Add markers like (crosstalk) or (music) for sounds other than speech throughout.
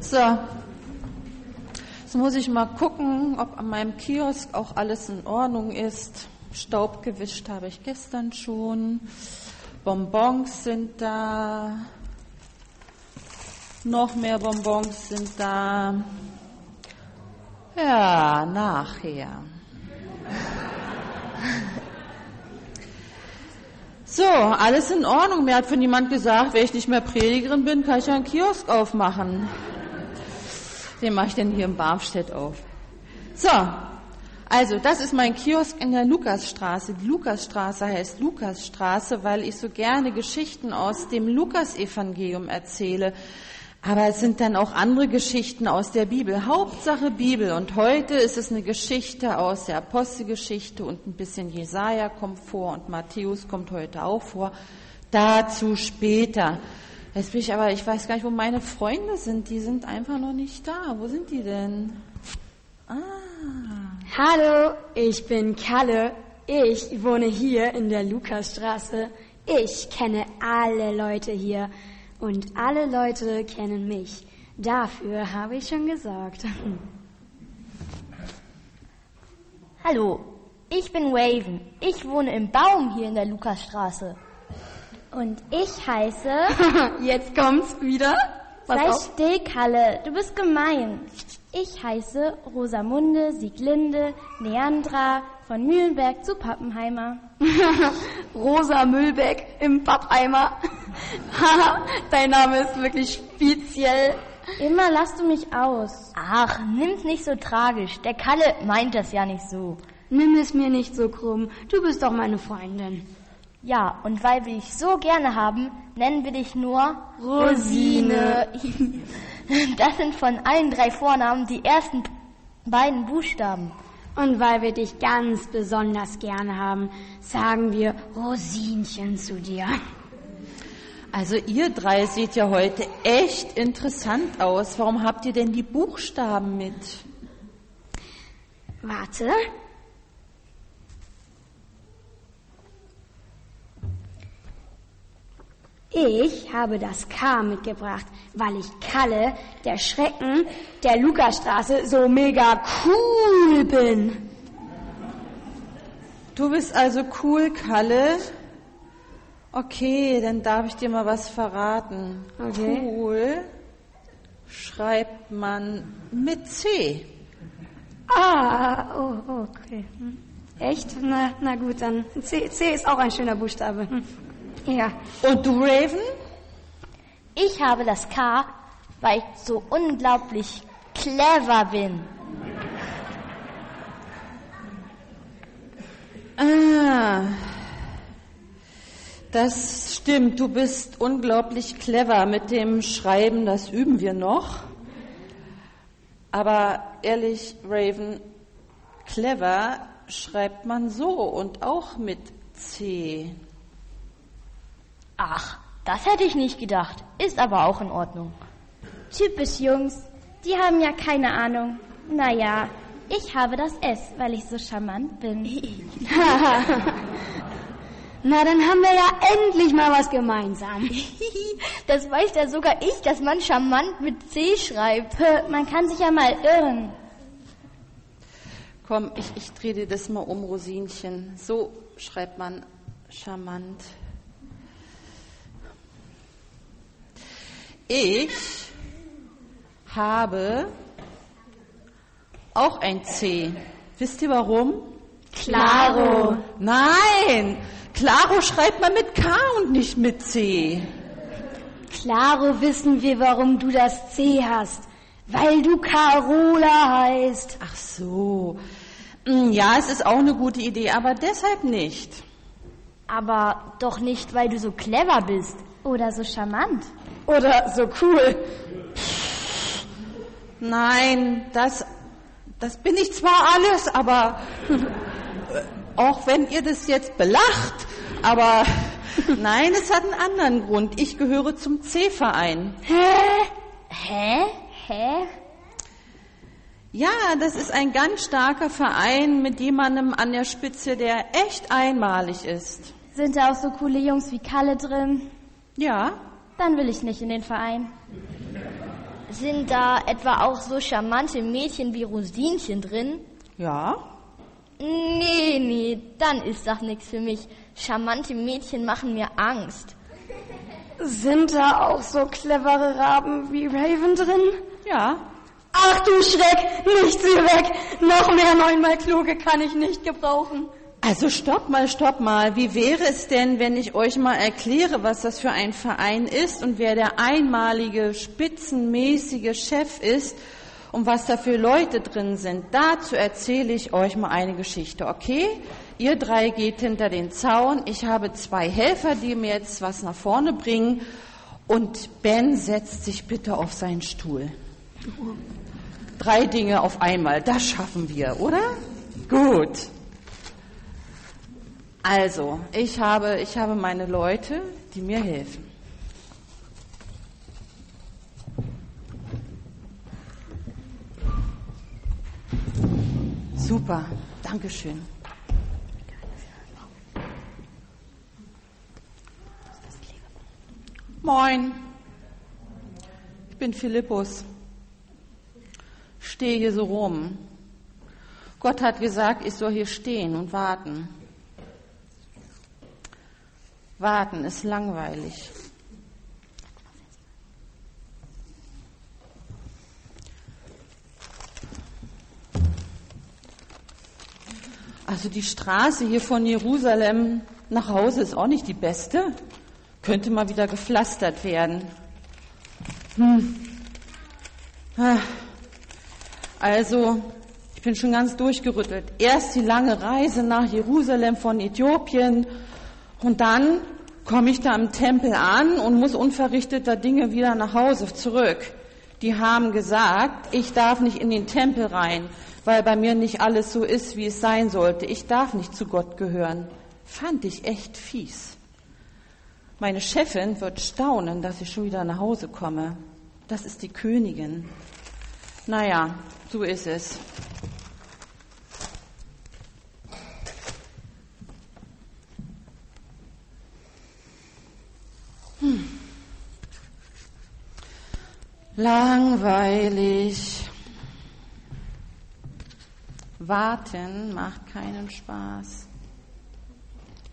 So. Jetzt muss ich mal gucken, ob an meinem Kiosk auch alles in Ordnung ist. Staub gewischt habe ich gestern schon. Bonbons sind da. Noch mehr Bonbons sind da. Ja, nachher. (laughs) So, alles in Ordnung. Mir hat von jemand gesagt, wenn ich nicht mehr Predigerin bin, kann ich ja einen Kiosk aufmachen. Den mache ich denn hier im Barmstedt auf. So, also das ist mein Kiosk in der Lukasstraße. Die Lukasstraße heißt Lukasstraße, weil ich so gerne Geschichten aus dem Lukasevangelium erzähle. Aber es sind dann auch andere Geschichten aus der Bibel. Hauptsache Bibel. Und heute ist es eine Geschichte aus der Apostelgeschichte und ein bisschen Jesaja kommt vor und Matthäus kommt heute auch vor. Dazu später. Jetzt bin ich aber, ich weiß gar nicht, wo meine Freunde sind. Die sind einfach noch nicht da. Wo sind die denn? Ah. Hallo, ich bin Kalle. Ich wohne hier in der Lukasstraße. Ich kenne alle Leute hier und alle Leute kennen mich. Dafür habe ich schon gesorgt. Hallo, ich bin Raven. Ich wohne im Baum hier in der Lukasstraße. Und ich heiße. (laughs) Jetzt kommt's wieder. Pass Sei auf. still, Kalle. Du bist gemein. Ich heiße Rosamunde Sieglinde Neandra von Mühlenberg zu Pappenheimer. (laughs) Rosa Mühlbeck im Pappeimer. (laughs) Dein Name ist wirklich speziell. Immer lasst du mich aus. Ach, nimm's nicht so tragisch. Der Kalle meint das ja nicht so. Nimm es mir nicht so krumm. Du bist doch meine Freundin. Ja, und weil wir dich so gerne haben, nennen wir dich nur Rosine. (laughs) Das sind von allen drei Vornamen die ersten beiden Buchstaben. Und weil wir dich ganz besonders gerne haben, sagen wir Rosinchen zu dir. Also ihr drei seht ja heute echt interessant aus. Warum habt ihr denn die Buchstaben mit? Warte. Ich habe das K mitgebracht, weil ich Kalle, der Schrecken der Lukastraße, so mega cool bin. Du bist also cool, Kalle. Okay, dann darf ich dir mal was verraten. Okay. Cool schreibt man mit C. Ah, oh, okay. Hm. Echt? Na, na gut, dann C, C ist auch ein schöner Buchstabe. Ja. Und du, Raven? Ich habe das K, weil ich so unglaublich clever bin. Ah, das stimmt. Du bist unglaublich clever mit dem Schreiben. Das üben wir noch. Aber ehrlich, Raven, clever schreibt man so und auch mit C. Ach, das hätte ich nicht gedacht. Ist aber auch in Ordnung. Typisch Jungs. Die haben ja keine Ahnung. Naja, ich habe das S, weil ich so charmant bin. (laughs) Na, dann haben wir ja endlich mal was gemeinsam. (laughs) das weiß ja sogar ich, dass man charmant mit C schreibt. Man kann sich ja mal irren. Komm, ich, ich drehe dir das mal um, Rosinchen. So schreibt man charmant. Ich habe auch ein C. Wisst ihr warum? Claro. Nein, Claro schreibt man mit K und nicht mit C. Claro wissen wir, warum du das C hast. Weil du Carola heißt. Ach so. Hm, ja, es ist auch eine gute Idee, aber deshalb nicht. Aber doch nicht, weil du so clever bist. Oder so charmant. Oder so cool. Nein, das, das bin ich zwar alles, aber (laughs) auch wenn ihr das jetzt belacht, aber nein, es hat einen anderen Grund. Ich gehöre zum C-Verein. Hä? Hä? Hä? Ja, das ist ein ganz starker Verein mit jemandem an der Spitze, der echt einmalig ist. Sind da auch so coole Jungs wie Kalle drin? Ja. Dann will ich nicht in den Verein. Sind da etwa auch so charmante Mädchen wie Rosinchen drin? Ja? Nee, nee, dann ist das nichts für mich. Charmante Mädchen machen mir Angst. Sind da auch so clevere Raben wie Raven drin? Ja. Ach du Schreck, nicht sie weg. Noch mehr neunmal kluge kann ich nicht gebrauchen. Also stopp mal, stopp mal. Wie wäre es denn, wenn ich euch mal erkläre, was das für ein Verein ist und wer der einmalige, spitzenmäßige Chef ist und was da für Leute drin sind? Dazu erzähle ich euch mal eine Geschichte, okay? Ihr drei geht hinter den Zaun. Ich habe zwei Helfer, die mir jetzt was nach vorne bringen. Und Ben setzt sich bitte auf seinen Stuhl. Drei Dinge auf einmal, das schaffen wir, oder? Gut. Also, ich habe, ich habe meine Leute, die mir helfen. Super, Dankeschön. Moin, ich bin Philippus. Stehe hier so rum. Gott hat gesagt, ich soll hier stehen und warten. Warten ist langweilig. Also die Straße hier von Jerusalem nach Hause ist auch nicht die beste. Könnte mal wieder gepflastert werden. Hm. Ah. Also, ich bin schon ganz durchgerüttelt. Erst die lange Reise nach Jerusalem von Äthiopien und dann komme ich da am Tempel an und muss unverrichteter Dinge wieder nach Hause zurück. Die haben gesagt, ich darf nicht in den Tempel rein, weil bei mir nicht alles so ist, wie es sein sollte. Ich darf nicht zu Gott gehören. Fand ich echt fies. Meine Chefin wird staunen, dass ich schon wieder nach Hause komme. Das ist die Königin. Naja, so ist es. Langweilig. Warten macht keinen Spaß.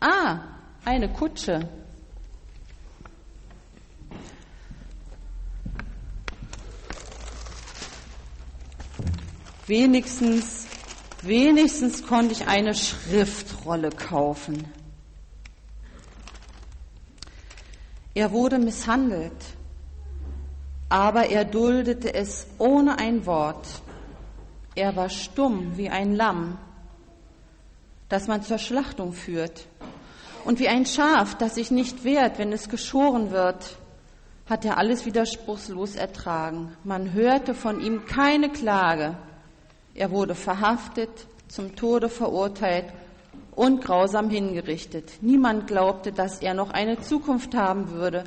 Ah, eine Kutsche. Wenigstens, wenigstens konnte ich eine Schriftrolle kaufen. Er wurde misshandelt, aber er duldete es ohne ein Wort. Er war stumm wie ein Lamm, das man zur Schlachtung führt. Und wie ein Schaf, das sich nicht wehrt, wenn es geschoren wird, hat er alles widerspruchslos ertragen. Man hörte von ihm keine Klage. Er wurde verhaftet, zum Tode verurteilt und grausam hingerichtet. Niemand glaubte, dass er noch eine Zukunft haben würde.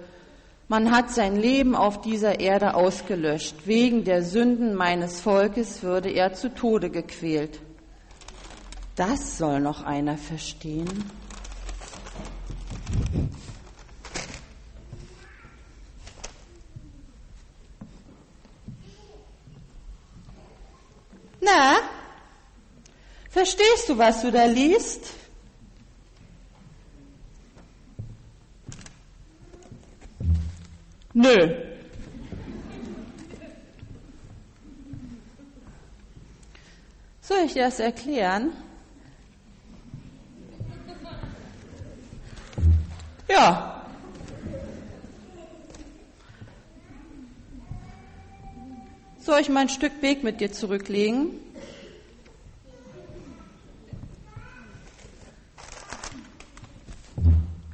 Man hat sein Leben auf dieser Erde ausgelöscht. Wegen der Sünden meines Volkes würde er zu Tode gequält. Das soll noch einer verstehen. Na, verstehst du, was du da liest? Nö. Soll ich dir das erklären? Ja. Soll ich mal ein Stück Weg mit dir zurücklegen?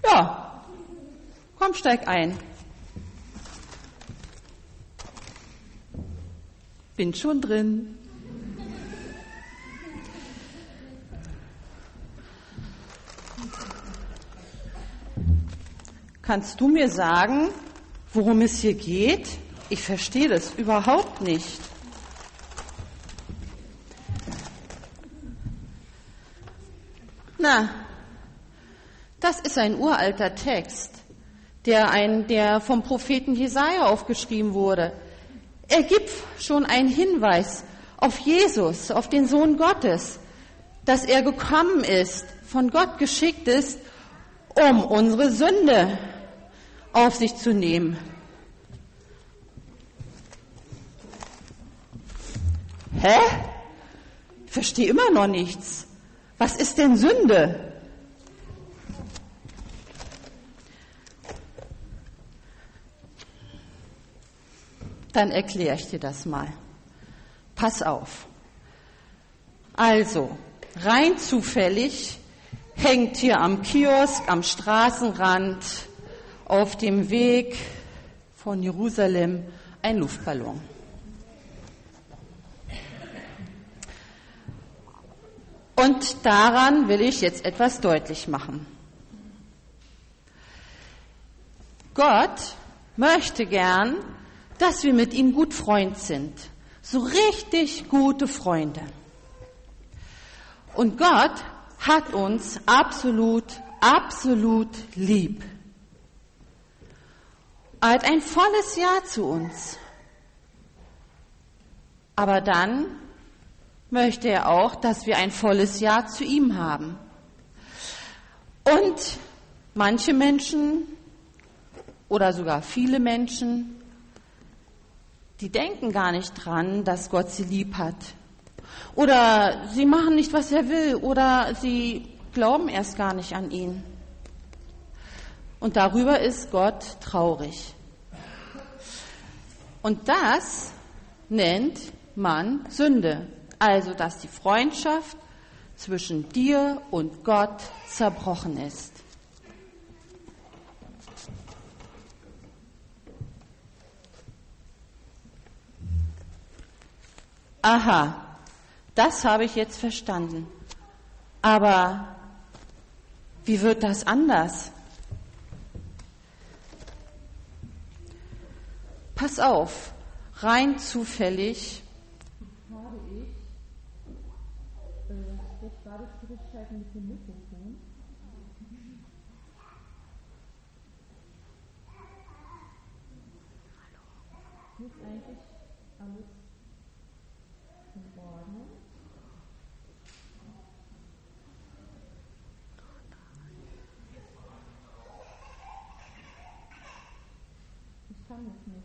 Ja. Komm, steig ein. Bin schon drin. Kannst du mir sagen, worum es hier geht? Ich verstehe das überhaupt nicht. Na, das ist ein uralter Text, der, ein, der vom Propheten Jesaja aufgeschrieben wurde. Er gibt schon einen Hinweis auf Jesus, auf den Sohn Gottes, dass er gekommen ist, von Gott geschickt ist, um unsere Sünde auf sich zu nehmen. Hä? Ich verstehe immer noch nichts. Was ist denn Sünde? Dann erkläre ich dir das mal. Pass auf. Also, rein zufällig hängt hier am Kiosk, am Straßenrand, auf dem Weg von Jerusalem ein Luftballon. Und daran will ich jetzt etwas deutlich machen. Gott möchte gern, dass wir mit ihm gut Freund sind. So richtig gute Freunde. Und Gott hat uns absolut, absolut lieb. Er hat ein volles Ja zu uns. Aber dann möchte er auch, dass wir ein volles Ja zu ihm haben. Und manche Menschen oder sogar viele Menschen, die denken gar nicht dran, dass Gott sie lieb hat. Oder sie machen nicht, was er will, oder sie glauben erst gar nicht an ihn. Und darüber ist Gott traurig. Und das nennt man Sünde. Also, dass die Freundschaft zwischen dir und Gott zerbrochen ist. Aha, das habe ich jetzt verstanden. Aber wie wird das anders? Pass auf, rein zufällig habe ich, äh, jetzt war das zurückschalten mit dem Mikrofon. Ist eigentlich alles in Ordnung? Ich kann es nicht.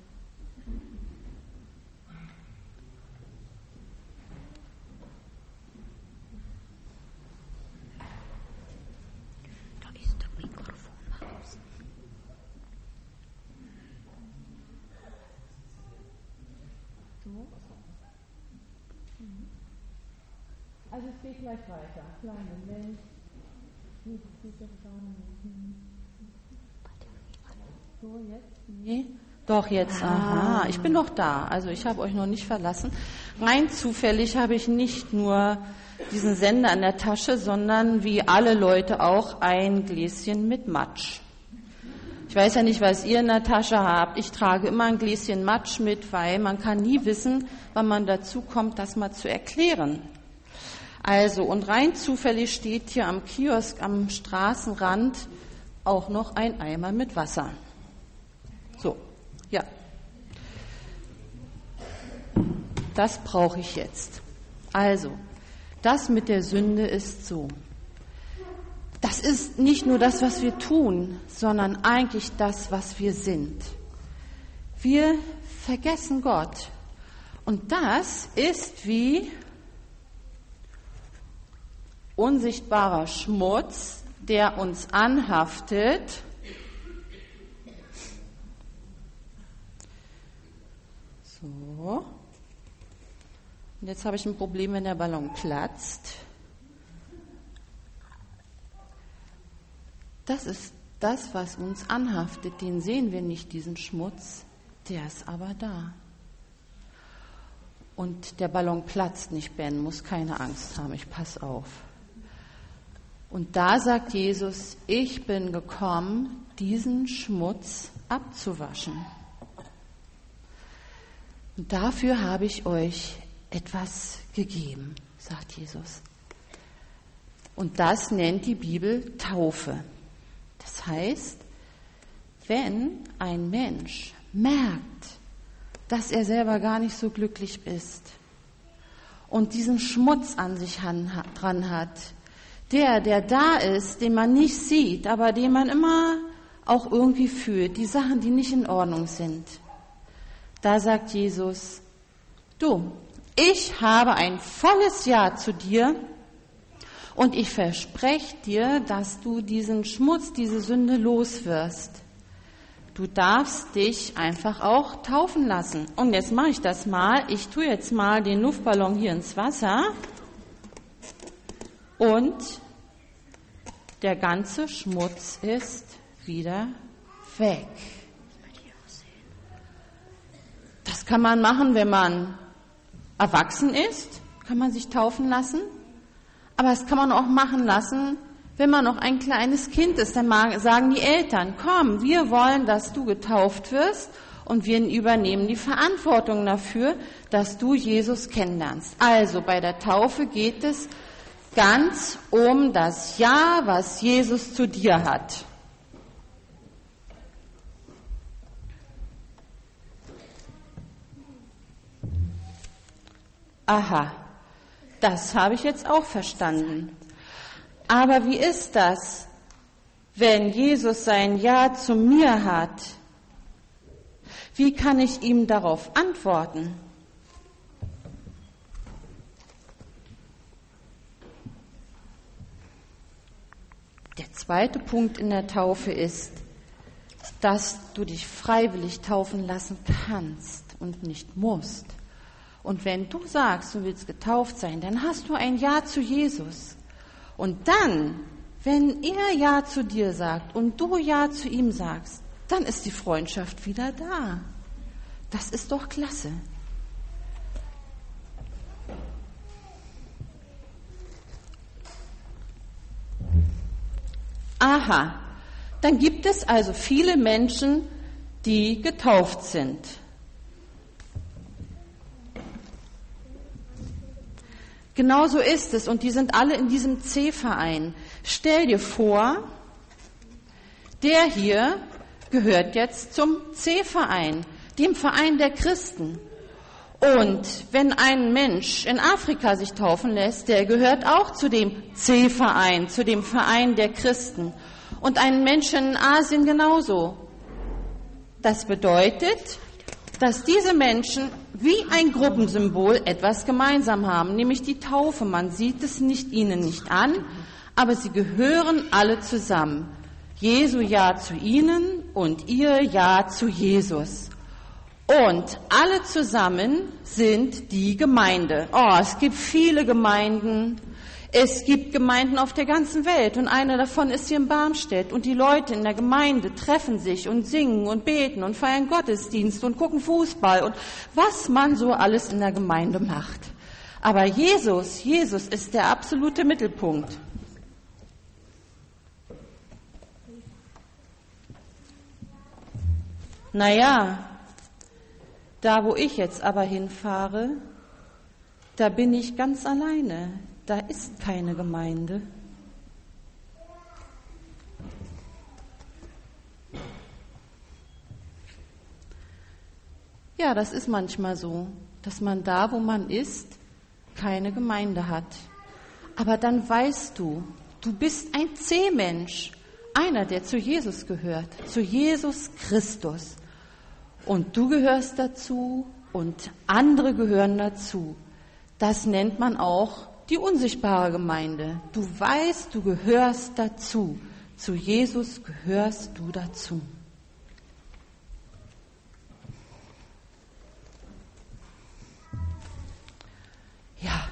Also es geht gleich weiter. Kleinen Moment. So, jetzt? Nee. Doch, jetzt. Aha, ich bin noch da. Also ich habe euch noch nicht verlassen. Rein zufällig habe ich nicht nur diesen Sender an der Tasche, sondern wie alle Leute auch ein Gläschen mit Matsch. Ich weiß ja nicht, was ihr in der Tasche habt. Ich trage immer ein Gläschen Matsch mit, weil man kann nie wissen, wann man dazu kommt, das mal zu erklären. Also, und rein zufällig steht hier am Kiosk am Straßenrand auch noch ein Eimer mit Wasser. So, ja. Das brauche ich jetzt. Also, das mit der Sünde ist so. Das ist nicht nur das, was wir tun, sondern eigentlich das, was wir sind. Wir vergessen Gott. Und das ist wie unsichtbarer Schmutz, der uns anhaftet. So. Und jetzt habe ich ein Problem, wenn der Ballon platzt. Das ist das, was uns anhaftet. Den sehen wir nicht, diesen Schmutz. Der ist aber da. Und der Ballon platzt nicht, Ben, muss keine Angst haben, ich pass auf. Und da sagt Jesus, ich bin gekommen, diesen Schmutz abzuwaschen. Und dafür habe ich euch etwas gegeben, sagt Jesus. Und das nennt die Bibel Taufe. Das heißt, wenn ein Mensch merkt, dass er selber gar nicht so glücklich ist und diesen Schmutz an sich dran hat. Der, der da ist, den man nicht sieht, aber den man immer auch irgendwie fühlt, die Sachen, die nicht in Ordnung sind. Da sagt Jesus, du, ich habe ein volles Ja zu dir und ich verspreche dir, dass du diesen Schmutz, diese Sünde loswirst. Du darfst dich einfach auch taufen lassen. Und jetzt mache ich das mal. Ich tue jetzt mal den Luftballon hier ins Wasser. Und der ganze Schmutz ist wieder weg. Das kann man machen, wenn man erwachsen ist, kann man sich taufen lassen. Aber das kann man auch machen lassen, wenn man noch ein kleines Kind ist. Dann sagen die Eltern, komm, wir wollen, dass du getauft wirst und wir übernehmen die Verantwortung dafür, dass du Jesus kennenlernst. Also bei der Taufe geht es ganz um das Ja, was Jesus zu dir hat. Aha, das habe ich jetzt auch verstanden. Aber wie ist das, wenn Jesus sein Ja zu mir hat? Wie kann ich ihm darauf antworten? Der zweite Punkt in der Taufe ist, dass du dich freiwillig taufen lassen kannst und nicht musst. Und wenn du sagst, du willst getauft sein, dann hast du ein Ja zu Jesus. Und dann, wenn er Ja zu dir sagt und du Ja zu ihm sagst, dann ist die Freundschaft wieder da. Das ist doch klasse. Aha, dann gibt es also viele Menschen, die getauft sind. Genau so ist es und die sind alle in diesem C-Verein. Stell dir vor, der hier gehört jetzt zum C-Verein, dem Verein der Christen. Und wenn ein Mensch in Afrika sich taufen lässt, der gehört auch zu dem C-Verein, zu dem Verein der Christen. Und ein Mensch in Asien genauso. Das bedeutet, dass diese Menschen wie ein Gruppensymbol etwas gemeinsam haben, nämlich die Taufe. Man sieht es nicht ihnen nicht an, aber sie gehören alle zusammen. Jesu Ja zu ihnen und ihr Ja zu Jesus. Und alle zusammen sind die Gemeinde. Oh, es gibt viele Gemeinden. Es gibt Gemeinden auf der ganzen Welt und eine davon ist hier in Barmstedt. Und die Leute in der Gemeinde treffen sich und singen und beten und feiern Gottesdienst und gucken Fußball und was man so alles in der Gemeinde macht. Aber Jesus, Jesus ist der absolute Mittelpunkt. Naja, da wo ich jetzt aber hinfahre, da bin ich ganz alleine da ist keine Gemeinde. Ja, das ist manchmal so, dass man da, wo man ist, keine Gemeinde hat. Aber dann weißt du, du bist ein C-Mensch, einer, der zu Jesus gehört, zu Jesus Christus. Und du gehörst dazu und andere gehören dazu. Das nennt man auch die unsichtbare Gemeinde. Du weißt, du gehörst dazu. Zu Jesus gehörst du dazu. Ja,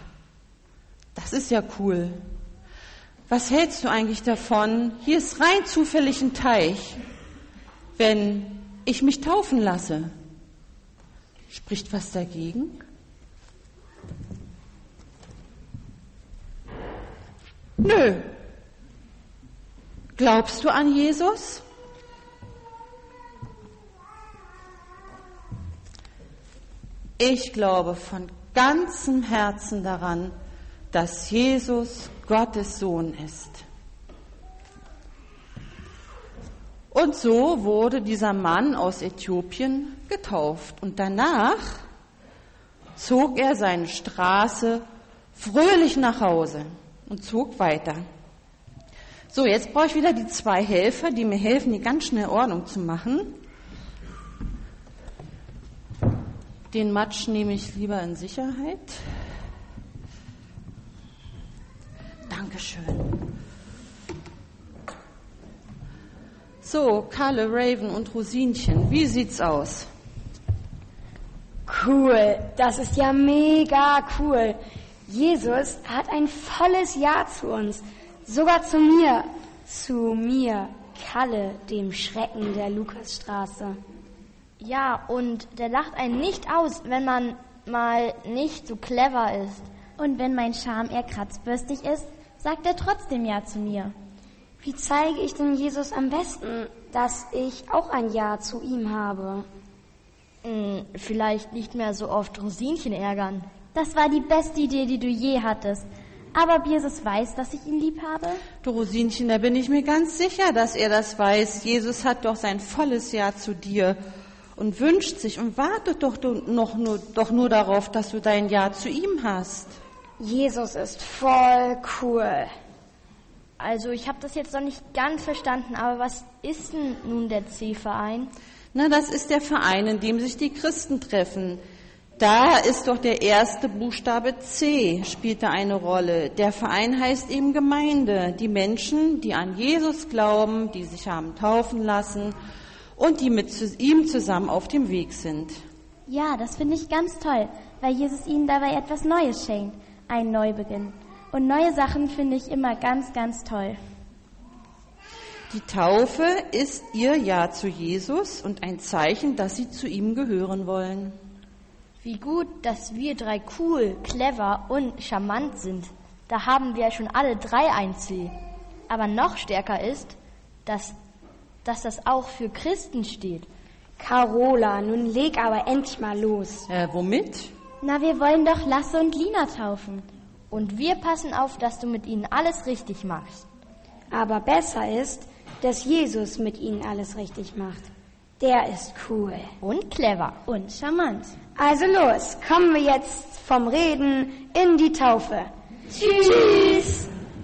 das ist ja cool. Was hältst du eigentlich davon? Hier ist rein zufällig ein Teich. Wenn ich mich taufen lasse, spricht was dagegen? Nö. Glaubst du an Jesus? Ich glaube von ganzem Herzen daran, dass Jesus Gottes Sohn ist. Und so wurde dieser Mann aus Äthiopien getauft und danach zog er seine Straße fröhlich nach Hause und zog weiter. So, jetzt brauche ich wieder die zwei Helfer, die mir helfen, die ganz schnell Ordnung zu machen. Den Matsch nehme ich lieber in Sicherheit. Dankeschön. So, Kalle, Raven und Rosinchen, wie sieht's aus? Cool, das ist ja mega cool. Jesus hat ein volles Ja zu uns, sogar zu mir, zu mir, Kalle, dem Schrecken der Lukasstraße. Ja, und der lacht einen nicht aus, wenn man mal nicht so clever ist. Und wenn mein Charme eher kratzbürstig ist, sagt er trotzdem Ja zu mir. Wie zeige ich denn Jesus am besten, dass ich auch ein Ja zu ihm habe? Hm, vielleicht nicht mehr so oft Rosinchen ärgern. Das war die beste Idee, die du je hattest. Aber Jesus weiß, dass ich ihn lieb habe? Du Rosinchen, da bin ich mir ganz sicher, dass er das weiß. Jesus hat doch sein volles Ja zu dir und wünscht sich und wartet doch noch nur, doch nur darauf, dass du dein Ja zu ihm hast. Jesus ist voll cool. Also ich habe das jetzt noch nicht ganz verstanden, aber was ist denn nun der C-Verein? Na, das ist der Verein, in dem sich die Christen treffen. Da ist doch der erste Buchstabe C, spielt da eine Rolle. Der Verein heißt eben Gemeinde. Die Menschen, die an Jesus glauben, die sich haben taufen lassen und die mit ihm zusammen auf dem Weg sind. Ja, das finde ich ganz toll, weil Jesus ihnen dabei etwas Neues schenkt, einen Neubeginn. Und neue Sachen finde ich immer ganz, ganz toll. Die Taufe ist ihr Ja zu Jesus und ein Zeichen, dass sie zu ihm gehören wollen. Wie gut, dass wir drei cool, clever und charmant sind. Da haben wir schon alle drei ein C. Aber noch stärker ist, dass, dass das auch für Christen steht. Carola, nun leg aber endlich mal los. Äh, womit? Na, wir wollen doch Lasse und Lina taufen. Und wir passen auf, dass du mit ihnen alles richtig machst. Aber besser ist, dass Jesus mit ihnen alles richtig macht. Der ist cool. Und clever. Und charmant. Also los, kommen wir jetzt vom Reden in die Taufe. Tschüss. Tschüss.